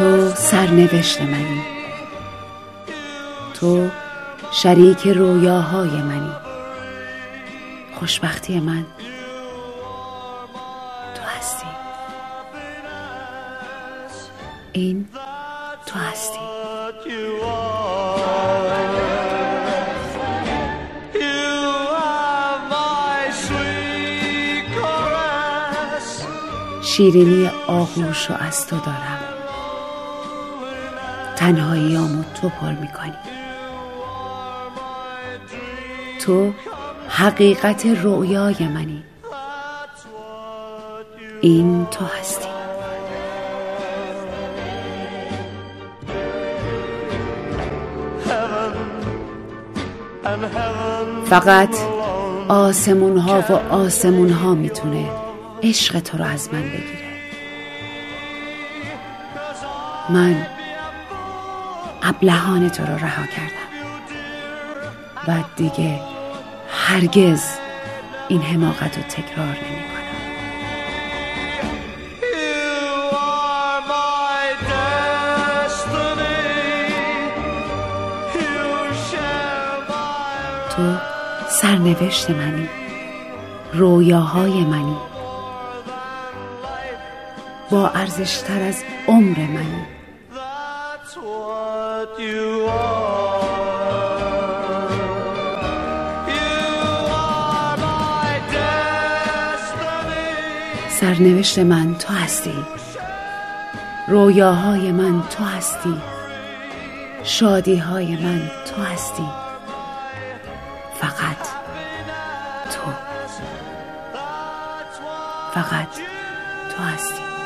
تو سرنوشت منی. تو شریک رویاهای منی. خوشبختی من تو هستی. این تو هستی. شیرینی آغوش و از تو دارم. تنهاییامو تو پر می‌کنی. تو حقیقت رویای منی. این تو هستی. فقط آسمون ها و آسمون ها می‌تونه عشق تو رو از من بگیره. من ابلهان تو رو رها کردم و دیگه هرگز این حماقت رو تکرار نمی کنم تو سرنوشت منی. رویاهای منی. با ارزشتر از عمر منی. سرنوشت من تو هستی. رویاهای من تو هستی. شادیهای من تو هستی. فقط تو. فقط تو هستی.